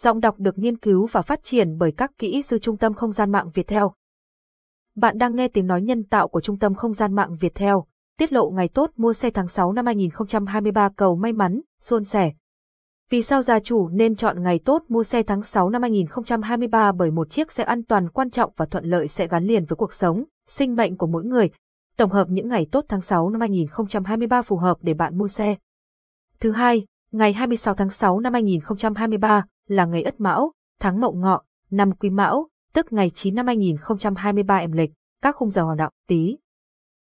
Giọng đọc được nghiên cứu và phát triển bởi các kỹ sư Trung tâm Không gian mạng Việt Theo. Bạn đang nghe tiếng nói nhân tạo của Trung tâm Không gian mạng Việt Theo, tiết lộ ngày tốt mua xe tháng 6 năm 2023 cầu may mắn, xuân sẻ. Vì sao gia chủ nên chọn ngày tốt mua xe tháng 6 năm 2023 bởi một chiếc xe an toàn quan trọng và thuận lợi sẽ gắn liền với cuộc sống, sinh mệnh của mỗi người. Tổng hợp những ngày tốt tháng 6 năm 2023 phù hợp để bạn mua xe. Thứ hai, ngày 26 tháng 6 năm 2023, là ngày Ất Mão, tháng Mậu Ngọ, năm Quý Mão, tức ngày 9 năm 2023 âm lịch, các khung giờ hoạt động Tý.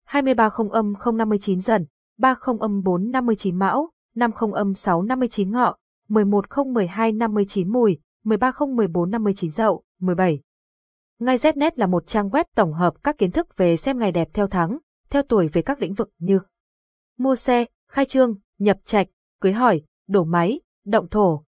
23 không âm 059 dần, 30 âm 459 Mão, 50 âm 659 Ngọ, 11 không 12 59 Mùi, 13 không 14 59 Dậu, 17. Ngay Znet là một trang web tổng hợp các kiến thức về xem ngày đẹp theo tháng, theo tuổi về các lĩnh vực như mua xe, khai trương, nhập trạch, cưới hỏi, đổ máy, động thổ,